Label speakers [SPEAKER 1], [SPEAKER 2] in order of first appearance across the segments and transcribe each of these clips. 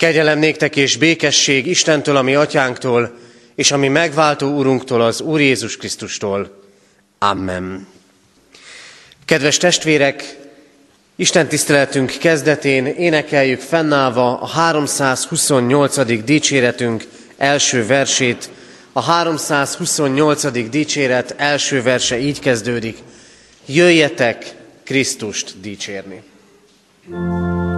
[SPEAKER 1] Kegyelem néktek és békesség Istentől, ami atyánktól, és ami megváltó Urunktól, az Úr Jézus Krisztustól. Amen. Kedves testvérek, Isten tiszteletünk kezdetén énekeljük fennállva a 328. dicséretünk első versét. A 328. dicséret első verse így kezdődik. Jöjjetek Krisztust dicsérni. thank you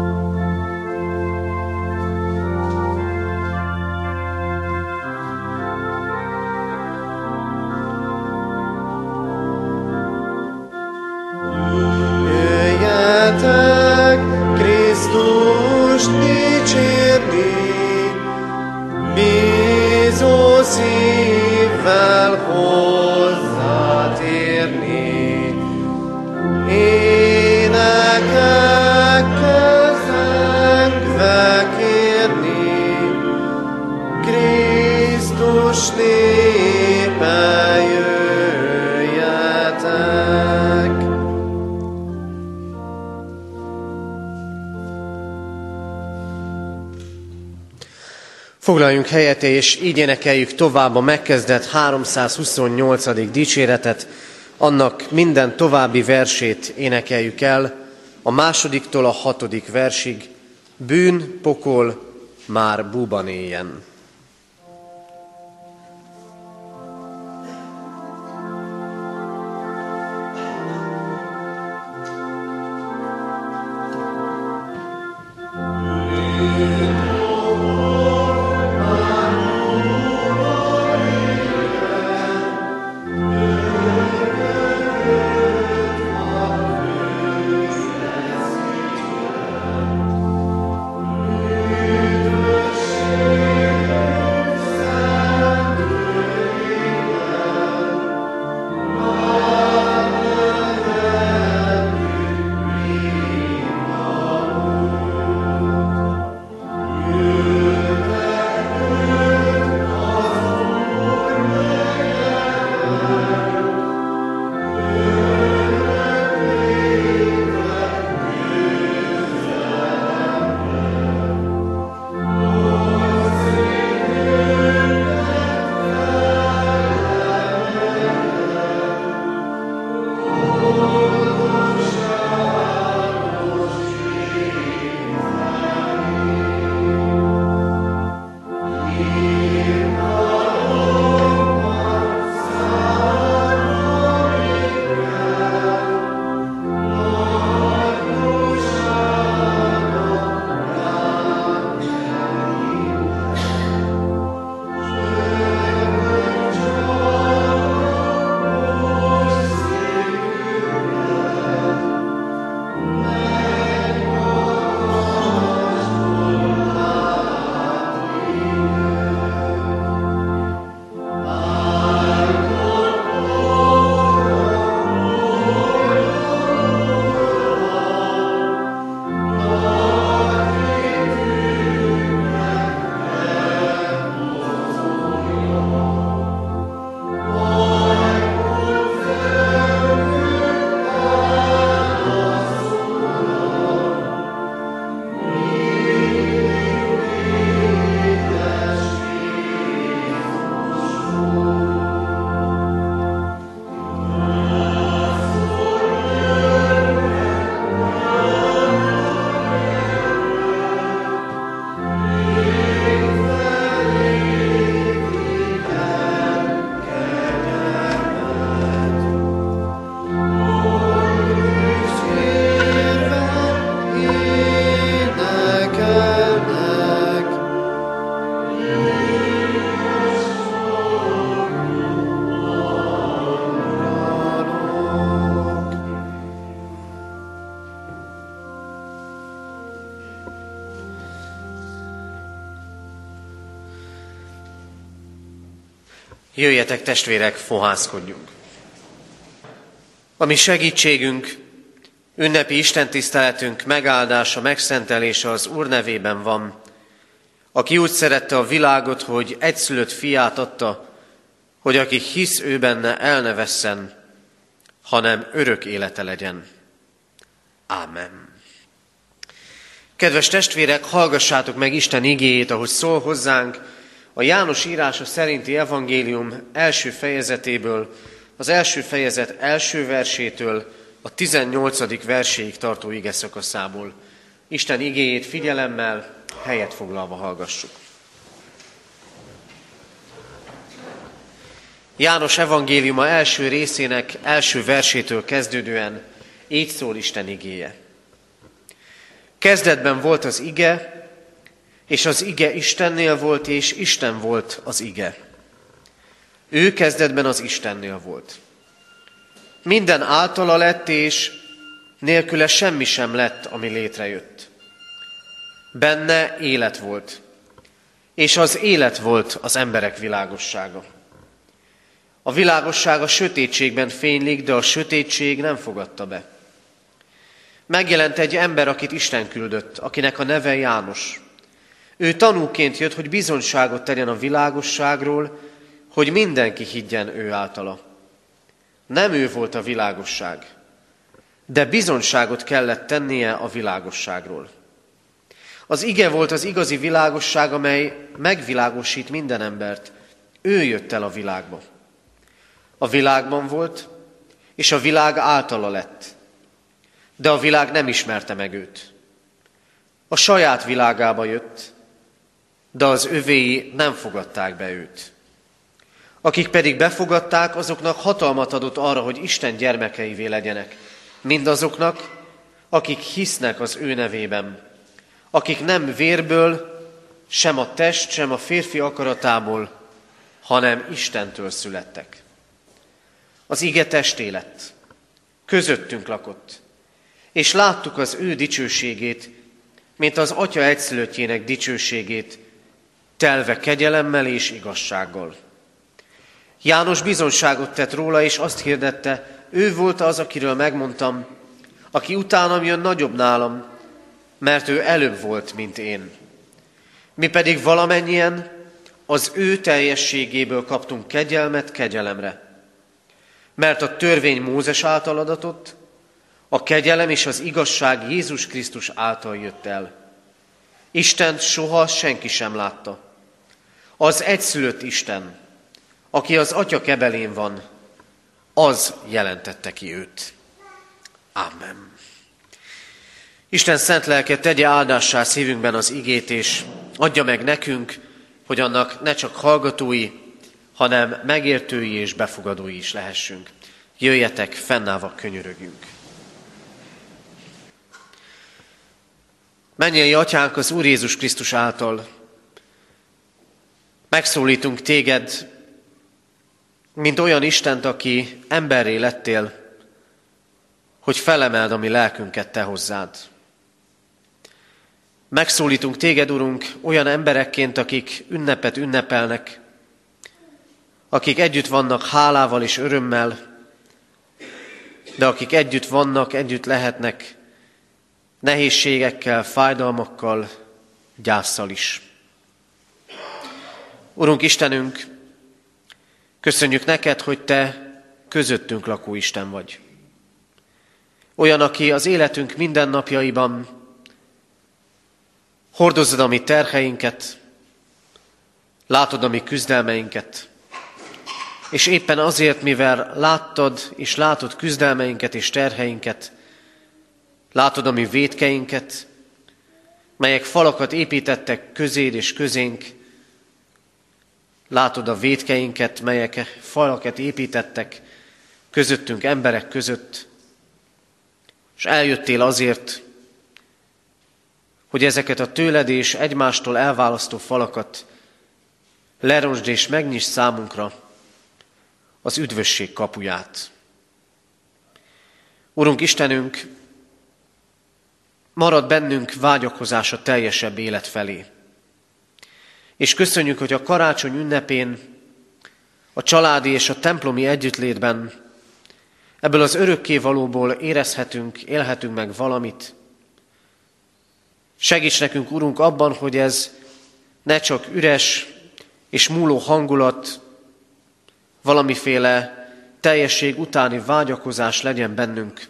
[SPEAKER 1] Foglaljunk helyet, és így énekeljük tovább a megkezdett 328. dicséretet, annak minden további versét énekeljük el, a másodiktól a hatodik versig, bűn, pokol, már búban éljen. Jöjjetek testvérek, fohászkodjunk. A mi segítségünk, ünnepi istentiszteletünk megáldása, megszentelése az Úr nevében van, aki úgy szerette a világot, hogy egyszülött fiát adta, hogy aki hisz ő benne, el ne vesszen, hanem örök élete legyen. Ámen. Kedves testvérek, hallgassátok meg Isten igéjét, ahogy szól hozzánk a János írása szerinti evangélium első fejezetéből, az első fejezet első versétől a 18. verséig tartó ige szakaszából. Isten igéjét figyelemmel, helyet foglalva hallgassuk. János evangéliuma első részének első versétől kezdődően így szól Isten igéje. Kezdetben volt az ige, és az ige Istennél volt, és Isten volt az ige. Ő kezdetben az Istennél volt. Minden általa lett, és nélküle semmi sem lett, ami létrejött. Benne élet volt, és az élet volt az emberek világossága. A világosság a sötétségben fénylik, de a sötétség nem fogadta be. Megjelent egy ember, akit Isten küldött, akinek a neve János. Ő tanúként jött, hogy bizonyságot tegyen a világosságról, hogy mindenki higgyen ő általa. Nem ő volt a világosság, de bizonyságot kellett tennie a világosságról. Az ige volt az igazi világosság, amely megvilágosít minden embert. Ő jött el a világba. A világban volt, és a világ általa lett. De a világ nem ismerte meg őt. A saját világába jött, de az övéi nem fogadták be őt. Akik pedig befogadták, azoknak hatalmat adott arra, hogy Isten gyermekeivé legyenek. Mindazoknak, akik hisznek az ő nevében, akik nem vérből, sem a test, sem a férfi akaratából, hanem Istentől születtek. Az ige testé lett, közöttünk lakott, és láttuk az ő dicsőségét, mint az Atya egyszülöttjének dicsőségét, telve kegyelemmel és igazsággal. János bizonságot tett róla, és azt hirdette, ő volt az, akiről megmondtam, aki utánam jön nagyobb nálam, mert ő előbb volt, mint én. Mi pedig valamennyien az ő teljességéből kaptunk kegyelmet kegyelemre. Mert a törvény Mózes által adatott, a kegyelem és az igazság Jézus Krisztus által jött el. Istent soha senki sem látta. Az egyszülött Isten, aki az Atya kebelén van, az jelentette ki őt. Amen. Isten szent lelke tegye áldássá szívünkben az igét, és adja meg nekünk, hogy annak ne csak hallgatói, hanem megértői és befogadói is lehessünk. Jöjjetek, fennállva könyörögjünk. Mennyei atyánk az Úr Jézus Krisztus által, megszólítunk téged, mint olyan Istent, aki emberré lettél, hogy felemeld a mi lelkünket te hozzád. Megszólítunk téged, Urunk, olyan emberekként, akik ünnepet ünnepelnek, akik együtt vannak hálával és örömmel, de akik együtt vannak, együtt lehetnek nehézségekkel, fájdalmakkal, gyászsal is. Urunk Istenünk, köszönjük neked, hogy Te közöttünk lakó Isten vagy. Olyan, aki az életünk mindennapjaiban hordozod a mi terheinket, látod a mi küzdelmeinket, és éppen azért, mivel láttad és látod küzdelmeinket és terheinket, látod a mi védkeinket, melyek falakat építettek közéd és közénk, látod a védkeinket, melyek falakat építettek közöttünk emberek között, és eljöttél azért, hogy ezeket a tőled és egymástól elválasztó falakat lerosd és megnyis számunkra az üdvösség kapuját. Urunk Istenünk, marad bennünk vágyakozása teljesebb élet felé. És köszönjük, hogy a karácsony ünnepén, a családi és a templomi együttlétben ebből az örökkévalóból érezhetünk, élhetünk meg valamit, Segíts nekünk, Urunk, abban, hogy ez ne csak üres és múló hangulat, valamiféle teljesség utáni vágyakozás legyen bennünk,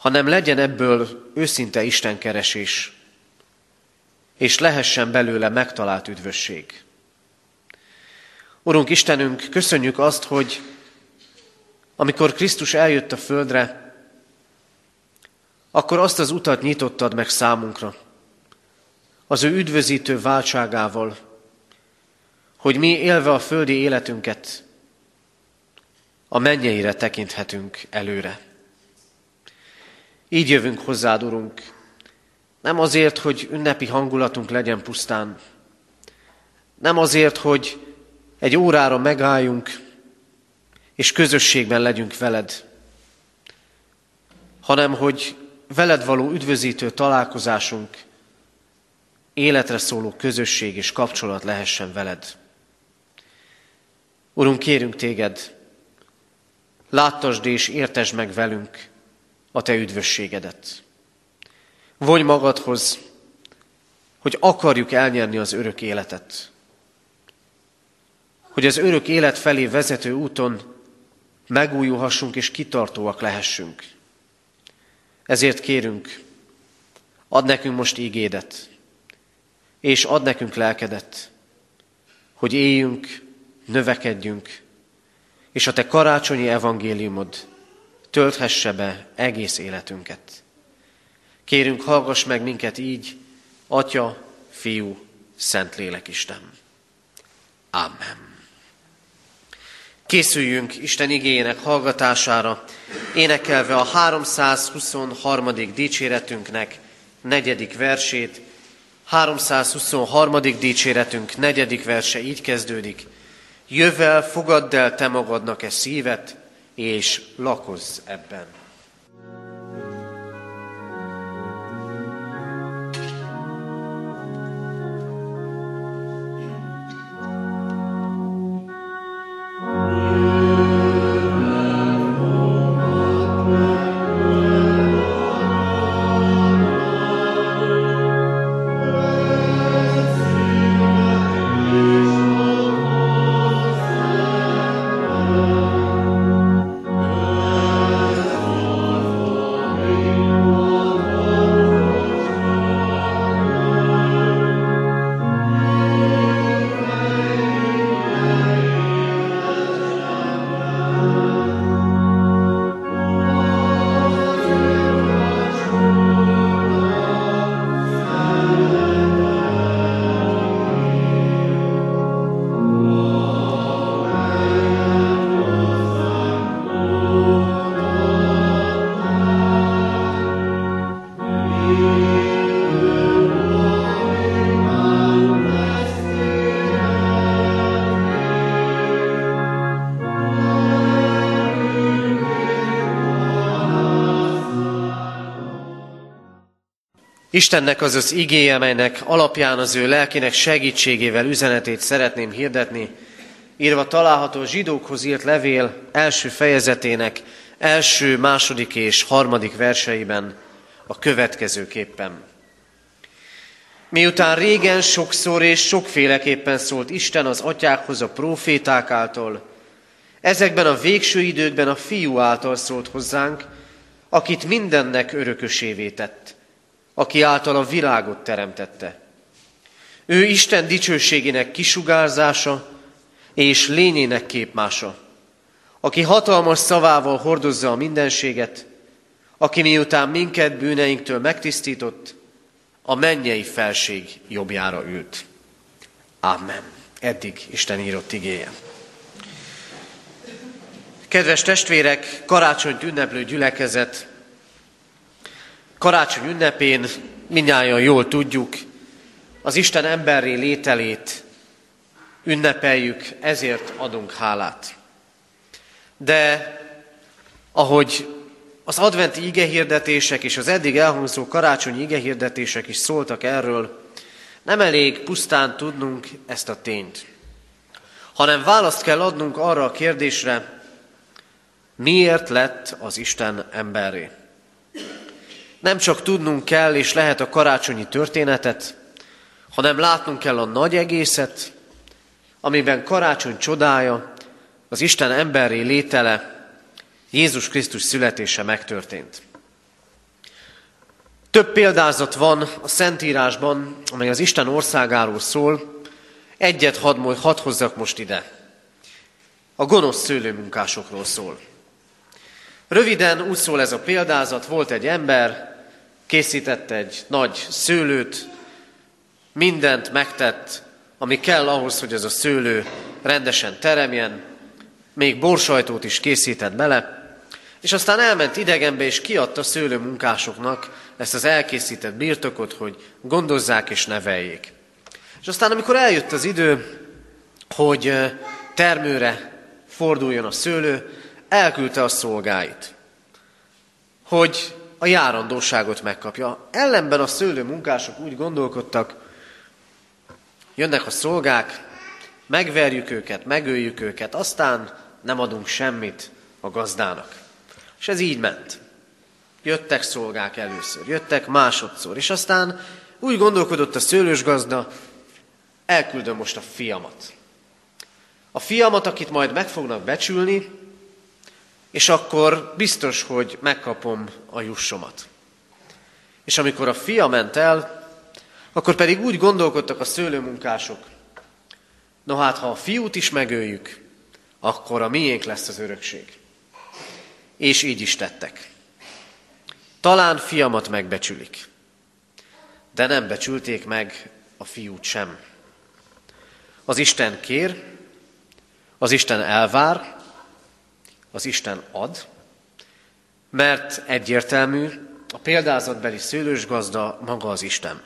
[SPEAKER 1] hanem legyen ebből őszinte Istenkeresés, és lehessen belőle megtalált üdvösség. Urunk Istenünk, köszönjük azt, hogy amikor Krisztus eljött a földre, akkor azt az utat nyitottad meg számunkra, az ő üdvözítő váltságával, hogy mi élve a földi életünket a mennyeire tekinthetünk előre. Így jövünk hozzád, Urunk, nem azért, hogy ünnepi hangulatunk legyen pusztán, nem azért, hogy egy órára megálljunk, és közösségben legyünk veled, hanem hogy veled való üdvözítő találkozásunk életre szóló közösség és kapcsolat lehessen veled. Urunk, kérünk téged, láttasd és értesd meg velünk a te üdvösségedet. Vonj magadhoz, hogy akarjuk elnyerni az örök életet. Hogy az örök élet felé vezető úton megújulhassunk és kitartóak lehessünk. Ezért kérünk, add nekünk most ígédet, és add nekünk lelkedet, hogy éljünk, növekedjünk, és a te karácsonyi evangéliumod tölthesse be egész életünket. Kérünk, hallgass meg minket így, Atya, Fiú, Szentlélek Isten. Amen. Készüljünk Isten igényének hallgatására, énekelve a 323. dicséretünknek negyedik versét. 323. dicséretünk negyedik verse így kezdődik. Jövel, fogadd el te magadnak e szívet, és lakozz ebben. Istennek az az igéje, melynek alapján az ő lelkének segítségével üzenetét szeretném hirdetni, írva található zsidókhoz írt levél első fejezetének első, második és harmadik verseiben a következőképpen. Miután régen sokszor és sokféleképpen szólt Isten az atyákhoz a proféták által, ezekben a végső időkben a fiú által szólt hozzánk, akit mindennek örökösévé tett aki által a világot teremtette. Ő Isten dicsőségének kisugárzása és lényének képmása, aki hatalmas szavával hordozza a mindenséget, aki miután minket bűneinktől megtisztított, a mennyei felség jobbjára ült. Amen. Eddig Isten írott igéje. Kedves testvérek, karácsonyt ünneplő gyülekezet, Karácsony ünnepén minnyáján jól tudjuk, az Isten emberré lételét ünnepeljük, ezért adunk hálát. De ahogy az adventi igehirdetések és az eddig elhangzó karácsonyi igehirdetések is szóltak erről, nem elég pusztán tudnunk ezt a tényt, hanem választ kell adnunk arra a kérdésre, miért lett az Isten emberré. Nem csak tudnunk kell és lehet a karácsonyi történetet, hanem látnunk kell a nagy egészet, amiben karácsony csodája, az Isten emberré létele, Jézus Krisztus születése megtörtént. Több példázat van a Szentírásban, amely az Isten országáról szól. Egyet hadd, hadd hozzak most ide. A gonosz szőlőmunkásokról szól. Röviden úgy szól ez a példázat, volt egy ember, készített egy nagy szőlőt, mindent megtett, ami kell ahhoz, hogy ez a szőlő rendesen teremjen, még borsajtót is készített bele, és aztán elment idegenbe, és kiadta szőlőmunkásoknak ezt az elkészített birtokot, hogy gondozzák és neveljék. És aztán, amikor eljött az idő, hogy termőre forduljon a szőlő, elküldte a szolgáit, hogy a járandóságot megkapja. Ellenben a szőlő munkások úgy gondolkodtak, jönnek a szolgák, megverjük őket, megöljük őket, aztán nem adunk semmit a gazdának. És ez így ment. Jöttek szolgák először, jöttek másodszor, és aztán úgy gondolkodott a szőlős gazda, elküldöm most a fiamat. A fiamat, akit majd meg fognak becsülni, és akkor biztos, hogy megkapom a jussomat. És amikor a fia ment el, akkor pedig úgy gondolkodtak a szőlőmunkások, no hát, ha a fiút is megöljük, akkor a miénk lesz az örökség. És így is tettek. Talán fiamat megbecsülik, de nem becsülték meg a fiút sem. Az Isten kér, az Isten elvár, az Isten ad, mert egyértelmű, a példázatbeli szőlős gazda maga az Isten.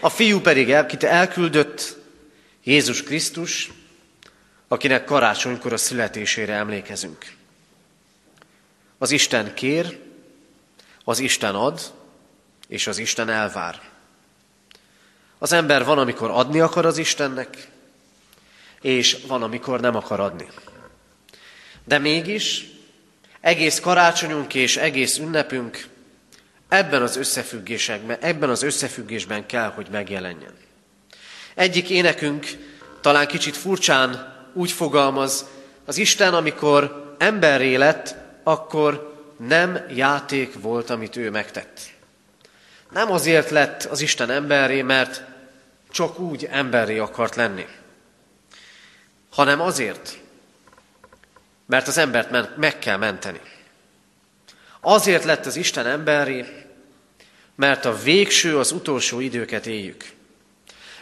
[SPEAKER 1] A fiú pedig el, elküldött Jézus Krisztus, akinek karácsonykor a születésére emlékezünk. Az Isten kér, az Isten ad, és az Isten elvár. Az ember van, amikor adni akar az Istennek, és van, amikor nem akar adni. De mégis egész karácsonyunk és egész ünnepünk ebben az összefüggésben, ebben az összefüggésben kell, hogy megjelenjen. Egyik énekünk talán kicsit furcsán úgy fogalmaz, az Isten, amikor emberré lett, akkor nem játék volt, amit ő megtett. Nem azért lett az Isten emberré, mert csak úgy emberré akart lenni, hanem azért, mert az embert meg kell menteni. Azért lett az Isten emberré, mert a végső, az utolsó időket éljük.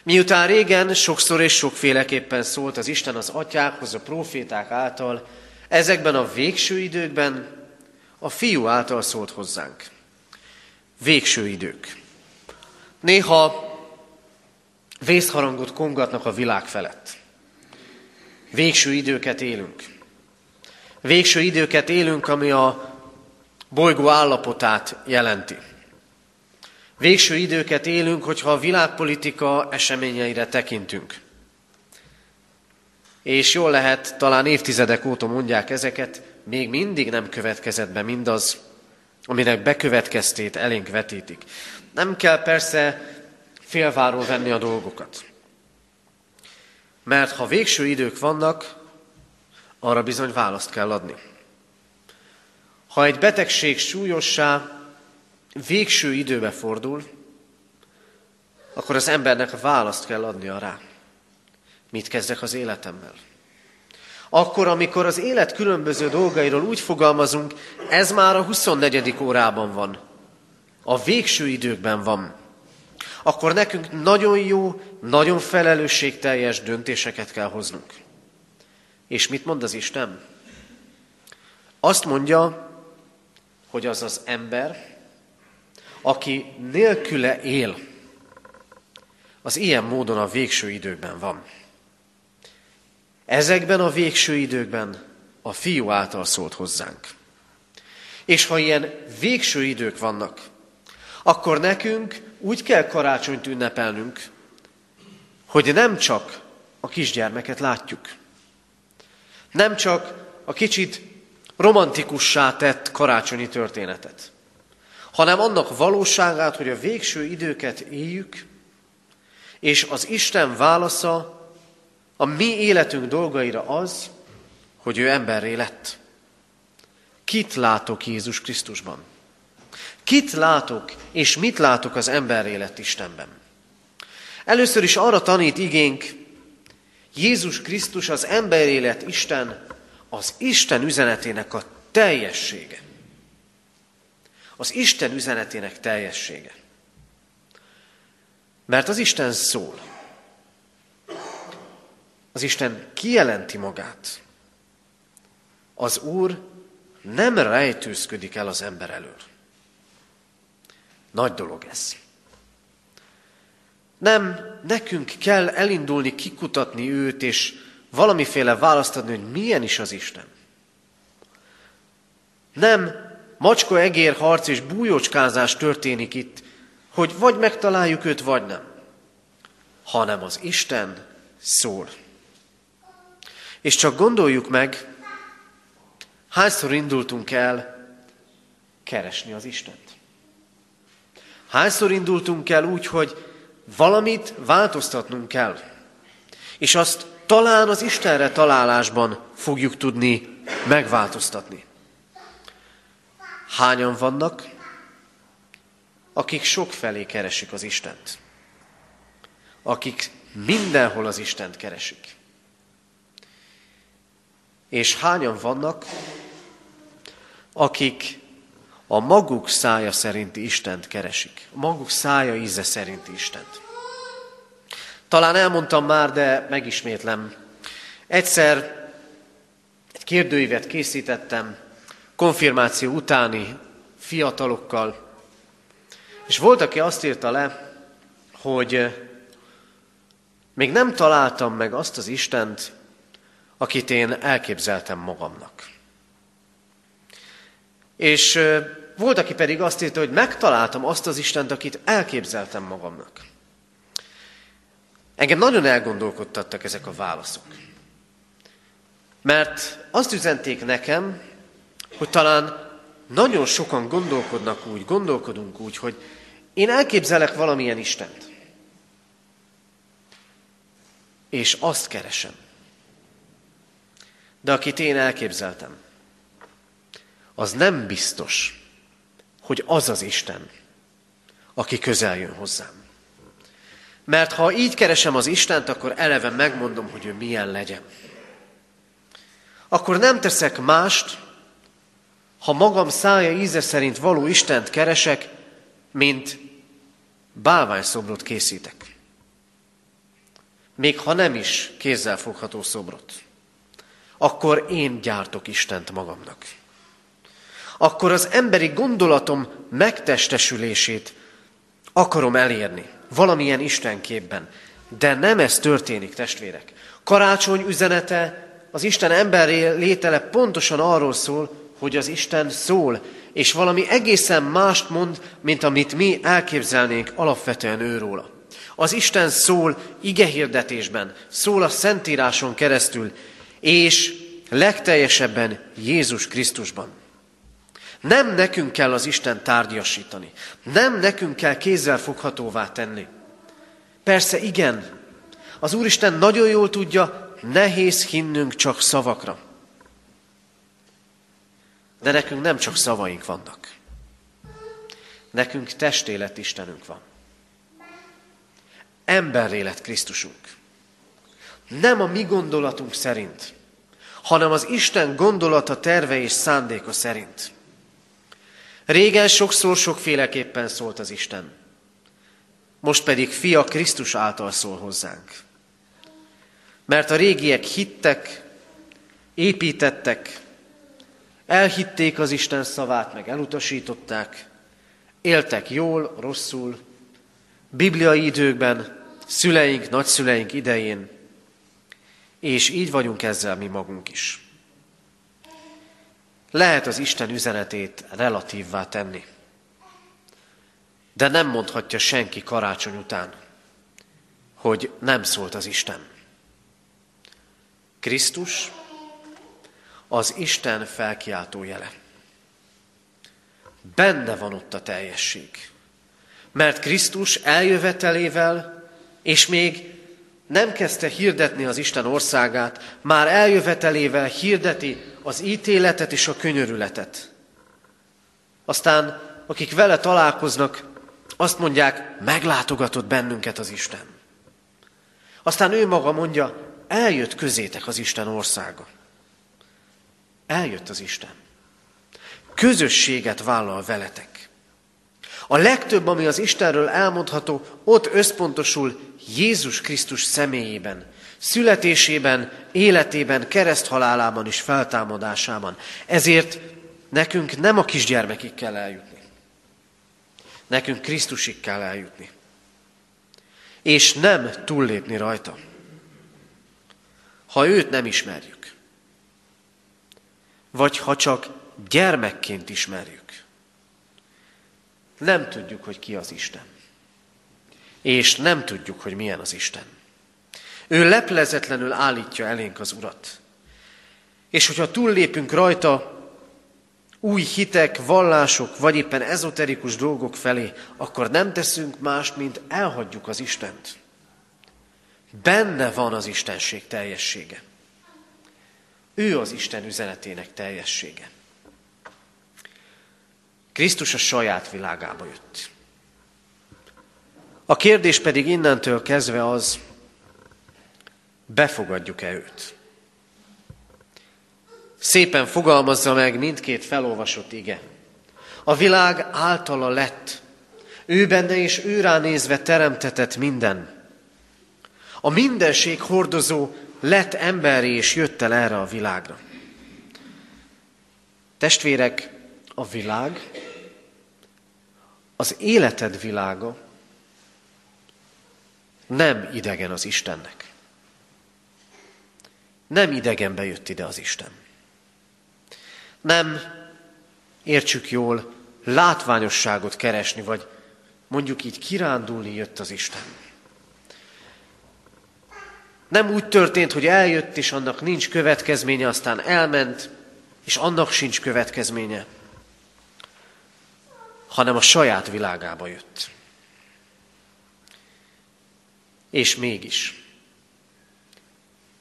[SPEAKER 1] Miután régen sokszor és sokféleképpen szólt az Isten az atyákhoz, a proféták által, ezekben a végső időkben a fiú által szólt hozzánk. Végső idők. Néha vészharangot kongatnak a világ felett. Végső időket élünk. Végső időket élünk, ami a bolygó állapotát jelenti. Végső időket élünk, hogyha a világpolitika eseményeire tekintünk. És jól lehet, talán évtizedek óta mondják ezeket, még mindig nem következett be mindaz, aminek bekövetkeztét elénk vetítik. Nem kell persze félváról venni a dolgokat. Mert ha végső idők vannak, arra bizony választ kell adni. Ha egy betegség súlyossá, végső időbe fordul, akkor az embernek választ kell adnia rá. Mit kezdek az életemmel? Akkor, amikor az élet különböző dolgairól úgy fogalmazunk, ez már a 24. órában van, a végső időkben van, akkor nekünk nagyon jó, nagyon felelősségteljes döntéseket kell hoznunk. És mit mond az Isten? Azt mondja, hogy az az ember, aki nélküle él, az ilyen módon a végső időkben van. Ezekben a végső időkben a fiú által szólt hozzánk. És ha ilyen végső idők vannak, akkor nekünk úgy kell karácsonyt ünnepelnünk, hogy nem csak a kisgyermeket látjuk, nem csak a kicsit romantikussá tett karácsonyi történetet, hanem annak valóságát, hogy a végső időket éljük, és az Isten válasza a mi életünk dolgaira az, hogy ő emberré lett. Kit látok Jézus Krisztusban? Kit látok, és mit látok az ember élet Istenben? Először is arra tanít igénk, Jézus Krisztus az ember élet Isten, az Isten üzenetének a teljessége. Az Isten üzenetének teljessége. Mert az Isten szól. Az Isten kijelenti magát. Az Úr nem rejtőzködik el az ember elől. Nagy dolog ez. Nem nekünk kell elindulni, kikutatni őt, és valamiféle választ adni, hogy milyen is az Isten. Nem macska, egér, harc és bújócskázás történik itt, hogy vagy megtaláljuk őt, vagy nem, hanem az Isten szól. És csak gondoljuk meg, hányszor indultunk el keresni az Istent. Hányszor indultunk el úgy, hogy valamit változtatnunk kell, és azt talán az Istenre találásban fogjuk tudni megváltoztatni. Hányan vannak, akik sok felé keresik az Istent? Akik mindenhol az Istent keresik. És hányan vannak, akik a maguk szája szerinti Istent keresik. A maguk szája íze szerinti Istent. Talán elmondtam már, de megismétlem. Egyszer egy kérdőívet készítettem konfirmáció utáni fiatalokkal, és volt, aki azt írta le, hogy még nem találtam meg azt az Istent, akit én elképzeltem magamnak. És volt, aki pedig azt írta, hogy megtaláltam azt az Istent, akit elképzeltem magamnak. Engem nagyon elgondolkodtattak ezek a válaszok. Mert azt üzenték nekem, hogy talán nagyon sokan gondolkodnak úgy, gondolkodunk úgy, hogy én elképzelek valamilyen Istent. És azt keresem. De akit én elképzeltem, az nem biztos, hogy az az Isten, aki közel jön hozzám. Mert ha így keresem az Istent, akkor eleve megmondom, hogy ő milyen legyen. Akkor nem teszek mást, ha magam szája íze szerint való Istent keresek, mint bálványszobrot készítek. Még ha nem is kézzel fogható szobrot, akkor én gyártok Istent magamnak akkor az emberi gondolatom megtestesülését akarom elérni valamilyen Istenképben. De nem ez történik, testvérek. Karácsony üzenete, az Isten ember létele pontosan arról szól, hogy az Isten szól, és valami egészen mást mond, mint amit mi elképzelnénk alapvetően őróla. Az Isten szól igehirdetésben, szól a Szentíráson keresztül, és legteljesebben Jézus Krisztusban. Nem nekünk kell az Isten tárgyasítani. Nem nekünk kell kézzel foghatóvá tenni. Persze igen, az Úristen nagyon jól tudja, nehéz hinnünk csak szavakra. De nekünk nem csak szavaink vannak. Nekünk testélet Istenünk van. Emberélet Krisztusunk. Nem a mi gondolatunk szerint, hanem az Isten gondolata, terve és szándéka szerint. Régen sokszor sokféleképpen szólt az Isten. Most pedig fia Krisztus által szól hozzánk. Mert a régiek hittek, építettek, elhitték az Isten szavát, meg elutasították, éltek jól, rosszul, bibliai időkben, szüleink, nagyszüleink idején, és így vagyunk ezzel mi magunk is lehet az Isten üzenetét relatívvá tenni. De nem mondhatja senki karácsony után, hogy nem szólt az Isten. Krisztus az Isten felkiáltó jele. Benne van ott a teljesség. Mert Krisztus eljövetelével, és még nem kezdte hirdetni az Isten országát, már eljövetelével hirdeti az ítéletet és a könyörületet. Aztán akik vele találkoznak, azt mondják, meglátogatott bennünket az Isten. Aztán ő maga mondja, eljött közétek az Isten országa. Eljött az Isten. Közösséget vállal veletek. A legtöbb, ami az Istenről elmondható, ott összpontosul Jézus Krisztus személyében, születésében, életében, kereszthalálában és feltámadásában. Ezért nekünk nem a kisgyermekig kell eljutni. Nekünk Krisztusig kell eljutni. És nem túllépni rajta. Ha őt nem ismerjük, vagy ha csak gyermekként ismerjük, nem tudjuk, hogy ki az Isten. És nem tudjuk, hogy milyen az Isten. Ő leplezetlenül állítja elénk az Urat. És hogyha túllépünk rajta, új hitek, vallások, vagy éppen ezoterikus dolgok felé, akkor nem teszünk más, mint elhagyjuk az Istent. Benne van az Istenség teljessége. Ő az Isten üzenetének teljessége. Krisztus a saját világába jött. A kérdés pedig innentől kezdve az, befogadjuk-e őt? Szépen fogalmazza meg mindkét felolvasott ige. A világ általa lett, ő benne és ő ránézve teremtetett minden. A mindenség hordozó lett emberi és jött el erre a világra. Testvérek, a világ, az életed világa nem idegen az Istennek. Nem idegenbe jött ide az Isten. Nem, értsük jól, látványosságot keresni, vagy mondjuk így kirándulni jött az Isten. Nem úgy történt, hogy eljött, és annak nincs következménye, aztán elment, és annak sincs következménye, hanem a saját világába jött. És mégis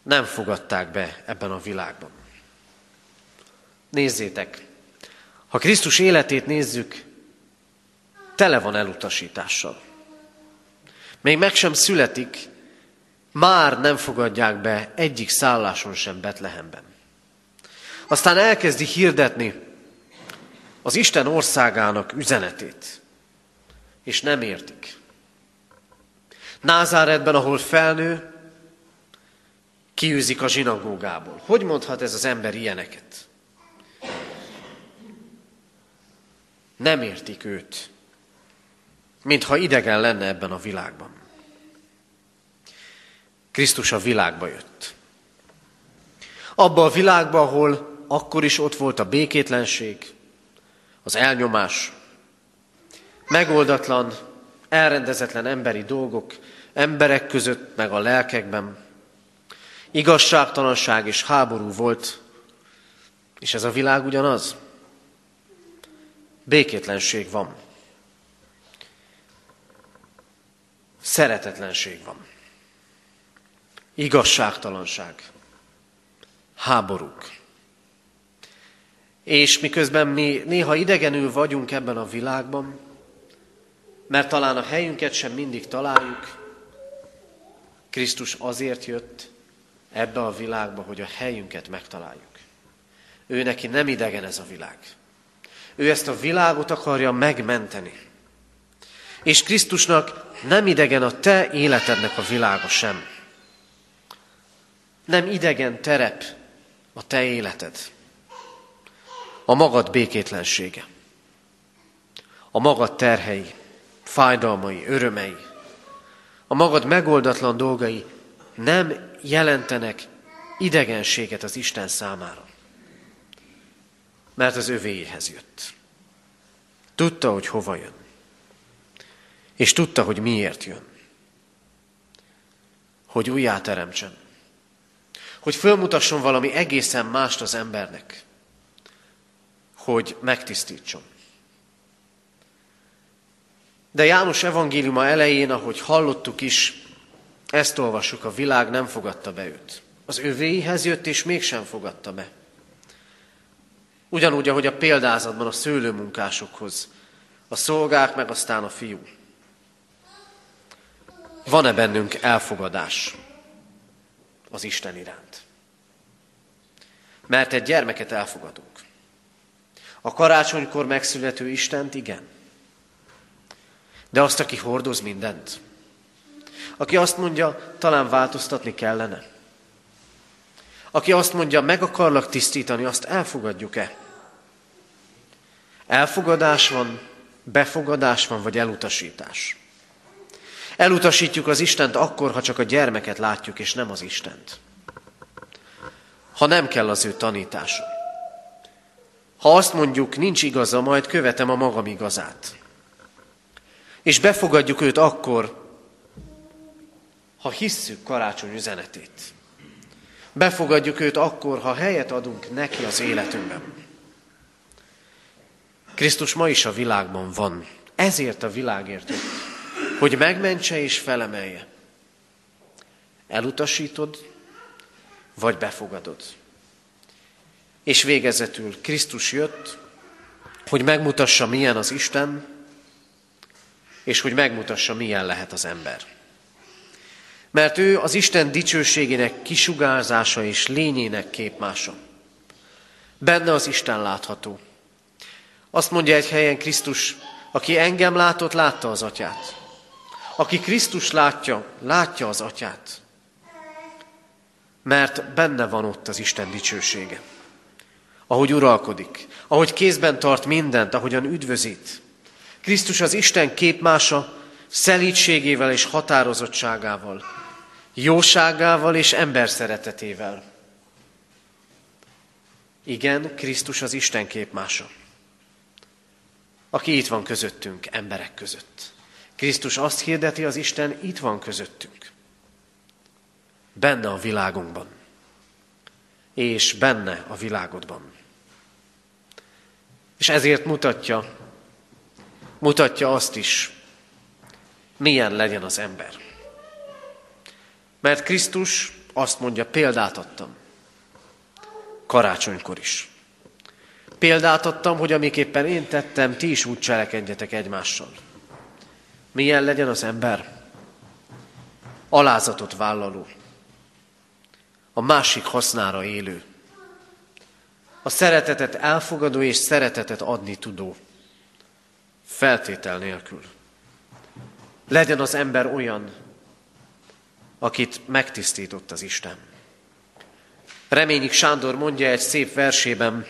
[SPEAKER 1] nem fogadták be ebben a világban. Nézzétek, ha Krisztus életét nézzük, tele van elutasítással. Még meg sem születik, már nem fogadják be egyik szálláson sem Betlehemben. Aztán elkezdi hirdetni az Isten országának üzenetét, és nem értik. Názáretben, ahol felnő, kiűzik a zsinagógából. Hogy mondhat ez az ember ilyeneket? Nem értik őt, mintha idegen lenne ebben a világban. Krisztus a világba jött. Abba a világba, ahol akkor is ott volt a békétlenség, az elnyomás, megoldatlan, elrendezetlen emberi dolgok, emberek között, meg a lelkekben, igazságtalanság és háború volt, és ez a világ ugyanaz. Békétlenség van. Szeretetlenség van. Igazságtalanság. Háborúk. És miközben mi néha idegenül vagyunk ebben a világban, mert talán a helyünket sem mindig találjuk, Krisztus azért jött ebbe a világba, hogy a helyünket megtaláljuk. Ő neki nem idegen ez a világ. Ő ezt a világot akarja megmenteni. És Krisztusnak nem idegen a te életednek a világa sem. Nem idegen terep a te életed. A magad békétlensége. A magad terhei, fájdalmai, örömei. A magad megoldatlan dolgai nem jelentenek idegenséget az Isten számára mert az övéhez jött. Tudta, hogy hova jön. És tudta, hogy miért jön. Hogy újjáteremtsen. Hogy fölmutasson valami egészen mást az embernek. Hogy megtisztítson. De János evangéliuma elején, ahogy hallottuk is, ezt olvassuk, a világ nem fogadta be őt. Az övéhez jött, és mégsem fogadta be. Ugyanúgy, ahogy a példázatban a szőlőmunkásokhoz a szolgák, meg aztán a fiú. Van-e bennünk elfogadás az Isten iránt? Mert egy gyermeket elfogadunk. A karácsonykor megszülető Istent igen. De azt, aki hordoz mindent, aki azt mondja, talán változtatni kellene, aki azt mondja, meg akarlak tisztítani, azt elfogadjuk-e? Elfogadás van, befogadás van, vagy elutasítás. Elutasítjuk az Istent akkor, ha csak a gyermeket látjuk, és nem az Istent. Ha nem kell az ő tanítása. Ha azt mondjuk, nincs igaza, majd követem a magam igazát. És befogadjuk őt akkor, ha hisszük karácsony üzenetét. Befogadjuk őt akkor, ha helyet adunk neki az életünkben. Krisztus ma is a világban van. Ezért a világért hogy megmentse és felemelje. Elutasítod, vagy befogadod. És végezetül Krisztus jött, hogy megmutassa, milyen az Isten, és hogy megmutassa, milyen lehet az ember. Mert ő az Isten dicsőségének kisugárzása és lényének képmása. Benne az Isten látható. Azt mondja egy helyen Krisztus, aki engem látott, látta az atyát. Aki Krisztus látja, látja az atyát. Mert benne van ott az Isten dicsősége. Ahogy uralkodik, ahogy kézben tart mindent, ahogyan üdvözít. Krisztus az Isten képmása, szelítségével és határozottságával, jóságával és ember szeretetével. Igen, Krisztus az Isten képmása aki itt van közöttünk, emberek között. Krisztus azt hirdeti, az Isten itt van közöttünk. Benne a világunkban. És benne a világodban. És ezért mutatja, mutatja azt is, milyen legyen az ember. Mert Krisztus azt mondja, példát adtam. Karácsonykor is. Példát adtam, hogy amiképpen én tettem, ti is úgy cselekedjetek egymással. Milyen legyen az ember? Alázatot vállaló. A másik hasznára élő. A szeretetet elfogadó és szeretetet adni tudó. Feltétel nélkül. Legyen az ember olyan, akit megtisztított az Isten. Reményik Sándor mondja egy szép versében,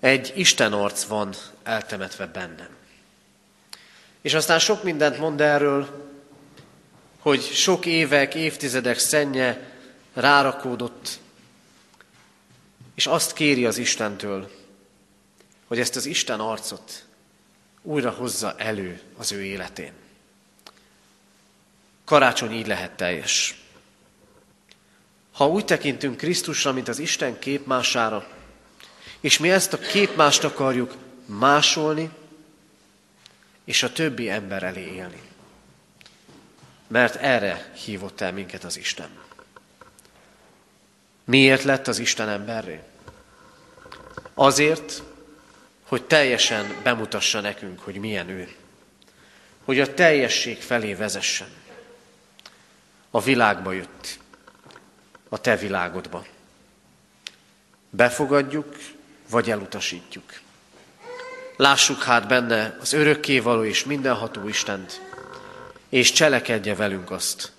[SPEAKER 1] egy Isten arc van eltemetve bennem. És aztán sok mindent mond erről, hogy sok évek, évtizedek szennye rárakódott, és azt kéri az Istentől, hogy ezt az Isten arcot újra hozza elő az ő életén. Karácsony így lehet teljes. Ha úgy tekintünk Krisztusra, mint az Isten képmására, és mi ezt a képmást akarjuk másolni, és a többi ember elé élni. Mert erre hívott el minket az Isten. Miért lett az Isten emberré? Azért, hogy teljesen bemutassa nekünk, hogy milyen ő. Hogy a teljesség felé vezessen. A világba jött. A te világodba. Befogadjuk, vagy elutasítjuk. Lássuk hát benne az örökkévaló és mindenható Istent, és cselekedje velünk azt,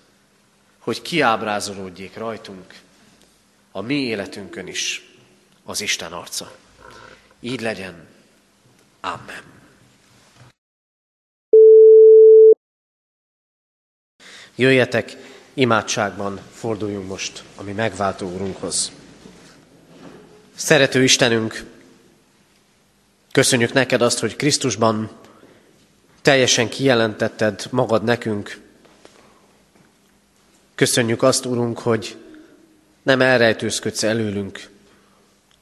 [SPEAKER 1] hogy kiábrázolódjék rajtunk, a mi életünkön is az Isten arca. Így legyen. Amen. Jöjjetek, imádságban forduljunk most a mi megváltó Úrunkhoz. Szerető Istenünk, köszönjük neked azt, hogy Krisztusban teljesen kijelentetted magad nekünk. Köszönjük azt, Urunk, hogy nem elrejtőzködsz előlünk,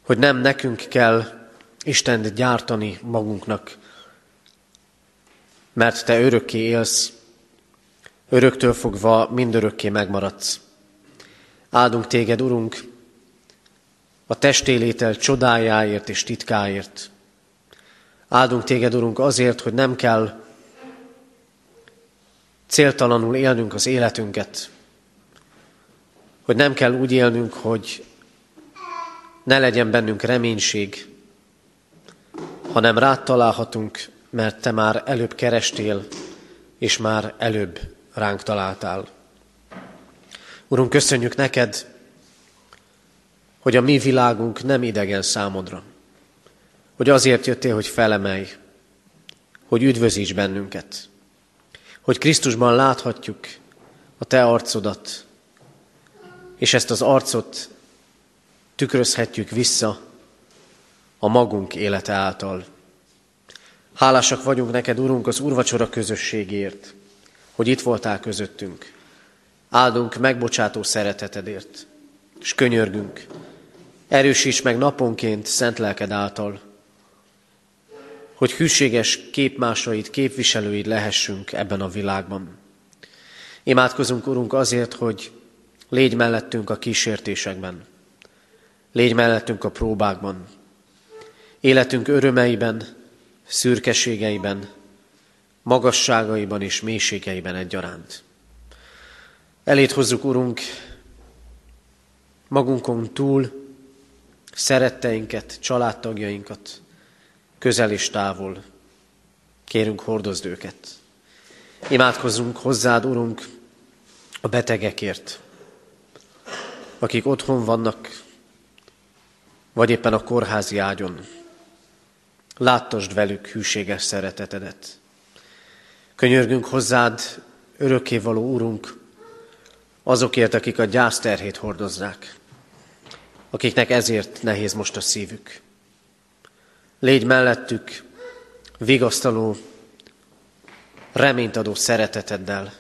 [SPEAKER 1] hogy nem nekünk kell Istent gyártani magunknak, mert Te örökké élsz, öröktől fogva mindörökké megmaradsz. Áldunk Téged, Urunk, a testélétel csodájáért és titkáért. Áldunk téged, Urunk, azért, hogy nem kell céltalanul élnünk az életünket, hogy nem kell úgy élnünk, hogy ne legyen bennünk reménység, hanem rád találhatunk, mert te már előbb kerestél, és már előbb ránk találtál. Urunk, köszönjük neked, hogy a mi világunk nem idegen számodra, hogy azért jöttél, hogy felemelj, hogy üdvözíts bennünket, hogy Krisztusban láthatjuk a te arcodat, és ezt az arcot tükrözhetjük vissza a magunk élete által. Hálásak vagyunk neked, Urunk, az Urvacsora közösségért, hogy itt voltál közöttünk. Áldunk megbocsátó szeretetedért, és könyörgünk. Erősíts meg naponként szent lelked által, hogy hűséges képmásait, képviselőid lehessünk ebben a világban. Imádkozunk, Urunk, azért, hogy légy mellettünk a kísértésekben, légy mellettünk a próbákban, életünk örömeiben, szürkeségeiben, magasságaiban és mélységeiben egyaránt. Elét hozzuk, Urunk, magunkon túl szeretteinket, családtagjainkat, közel és távol. Kérünk, hordozd őket. Imádkozzunk hozzád, Urunk, a betegekért, akik otthon vannak, vagy éppen a kórházi ágyon. Láttasd velük hűséges szeretetedet. Könyörgünk hozzád, örökkévaló Úrunk, azokért, akik a gyászterhét hordozzák, akiknek ezért nehéz most a szívük. Légy mellettük, vigasztaló, reményt adó szereteteddel.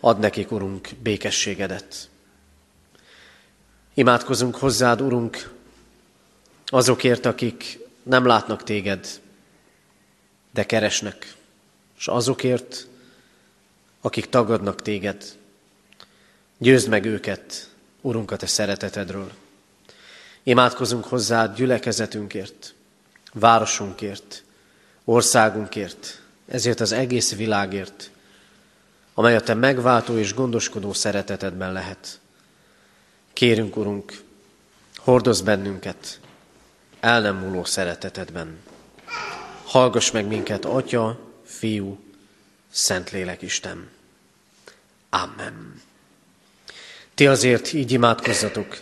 [SPEAKER 1] Ad nekik, Urunk, békességedet. Imádkozunk hozzád, Urunk, azokért, akik nem látnak téged, de keresnek, és azokért, akik tagadnak téged. Győzd meg őket, Urunk, a te szeretetedről. Imádkozunk hozzád gyülekezetünkért, városunkért, országunkért, ezért az egész világért, amely a te megváltó és gondoskodó szeretetedben lehet. Kérünk, Urunk, hordozz bennünket el nem múló szeretetedben. Hallgass meg minket, Atya, Fiú, Szentlélek Isten. Amen. Ti azért így imádkozzatok.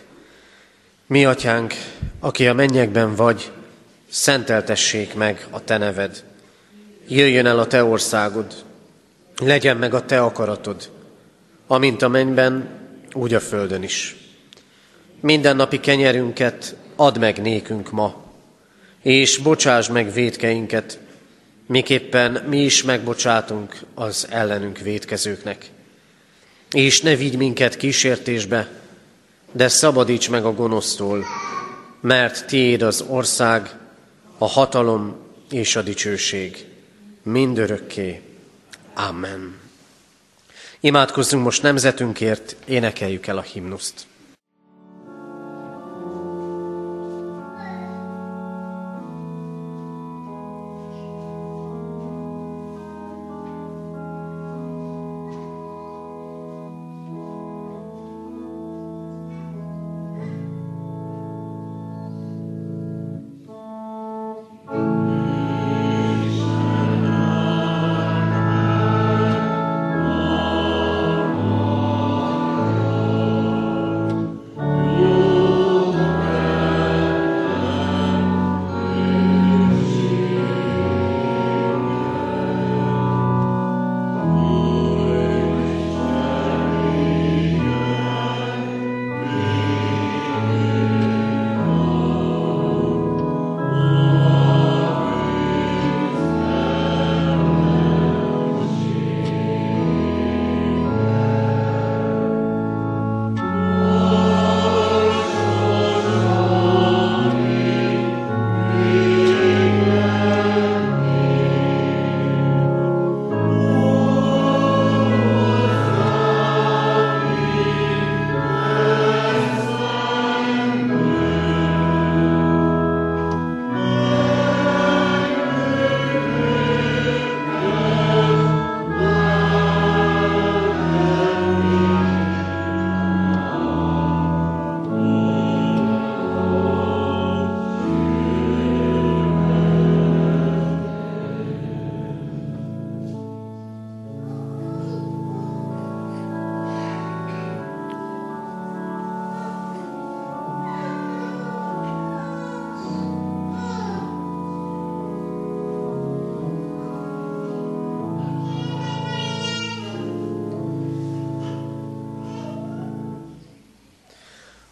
[SPEAKER 1] Mi, Atyánk, aki a mennyekben vagy, szenteltessék meg a Te neved. Jöjjön el a Te országod, legyen meg a Te akaratod, amint a mennyben, úgy a földön is. Mindennapi kenyerünket add meg nékünk ma, és bocsáss meg védkeinket, miképpen mi is megbocsátunk az ellenünk védkezőknek. És ne vigy minket kísértésbe, de szabadíts meg a gonosztól, mert tiéd az ország, a hatalom és a dicsőség mindörökké. Amen. Imádkozzunk most nemzetünkért, énekeljük el a himnuszt.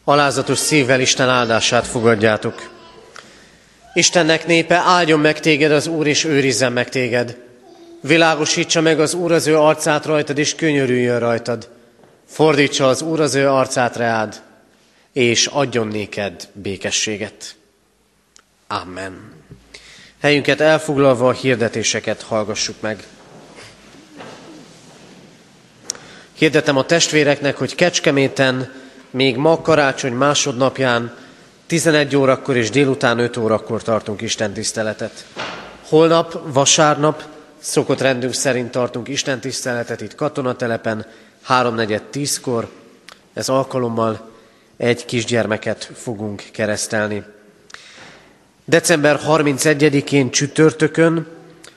[SPEAKER 1] Alázatos szívvel Isten áldását fogadjátok. Istennek népe, áldjon meg téged az Úr, és őrizzen meg téged. Világosítsa meg az Úr az ő arcát rajtad, és könyörüljön rajtad. Fordítsa az Úr az ő arcát reád, és adjon néked békességet. Amen. Helyünket elfoglalva a hirdetéseket hallgassuk meg. Hirdetem a testvéreknek, hogy Kecskeméten még ma karácsony másodnapján 11 órakor és délután 5 órakor tartunk Isten tiszteletet. Holnap, vasárnap, szokott rendünk szerint tartunk Isten tiszteletet itt katonatelepen, 3.4.10-kor. Ez alkalommal egy kisgyermeket fogunk keresztelni. December 31-én csütörtökön,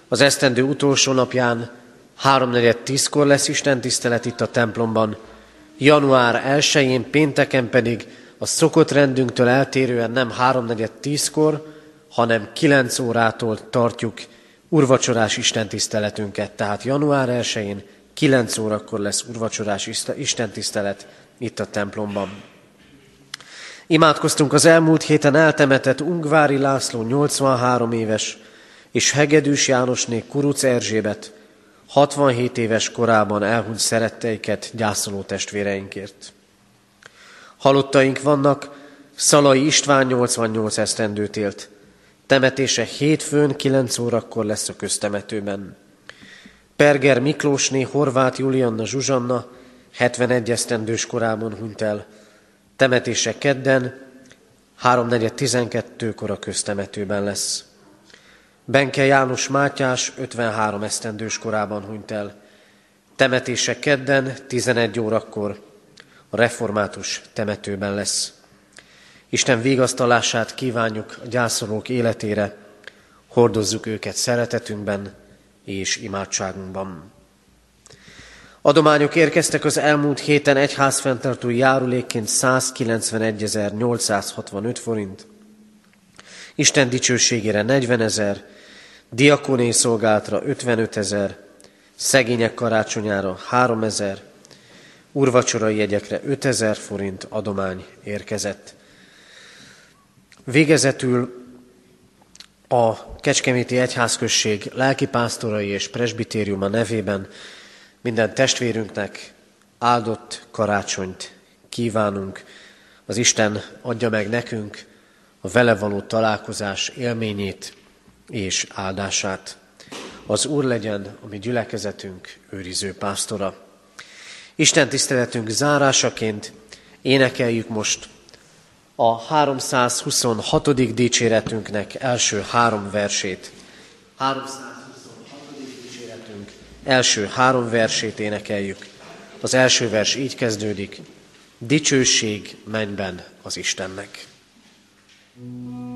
[SPEAKER 1] az esztendő utolsó napján 3.4.10-kor lesz Isten tisztelet itt a templomban. Január 1-én pénteken pedig a szokott rendünktől eltérően nem 3.4.10-kor, hanem 9 órától tartjuk urvacsorás istentiszteletünket. Tehát január 1-én 9 órakor lesz urvacsorás istentisztelet itt a templomban. Imádkoztunk az elmúlt héten eltemetett Ungvári László 83 éves és Hegedűs Jánosné Kuruc Erzsébet 67 éves korában elhunyt szeretteiket gyászoló testvéreinkért. Halottaink vannak, Szalai István 88 esztendőt élt. Temetése hétfőn 9 órakor lesz a köztemetőben. Perger Miklósné Horváth Julianna Zsuzsanna 71 esztendős korában hunyt el. Temetése kedden 3.4.12-kor a köztemetőben lesz. Benke János Mátyás 53 esztendős korában hunyt el. Temetése kedden 11 órakor a református temetőben lesz. Isten végasztalását kívánjuk a gyászolók életére, hordozzuk őket szeretetünkben és imádságunkban. Adományok érkeztek az elmúlt héten egyházfenntartó járulékként 191.865 forint, Isten dicsőségére 40 ezer, diakoné szolgáltra 55 ezer, szegények karácsonyára 3 ezer, urvacsorai jegyekre 5000 forint adomány érkezett. Végezetül a Kecskeméti Egyházközség lelkipásztorai és presbitériuma nevében minden testvérünknek áldott karácsonyt kívánunk. Az Isten adja meg nekünk a vele való találkozás élményét és áldását. Az Úr legyen a mi gyülekezetünk őriző pásztora. Isten tiszteletünk zárásaként énekeljük most a 326. dicséretünknek első három versét. 326. dicséretünk első három versét énekeljük. Az első vers így kezdődik. Dicsőség mennyben az Istennek. thank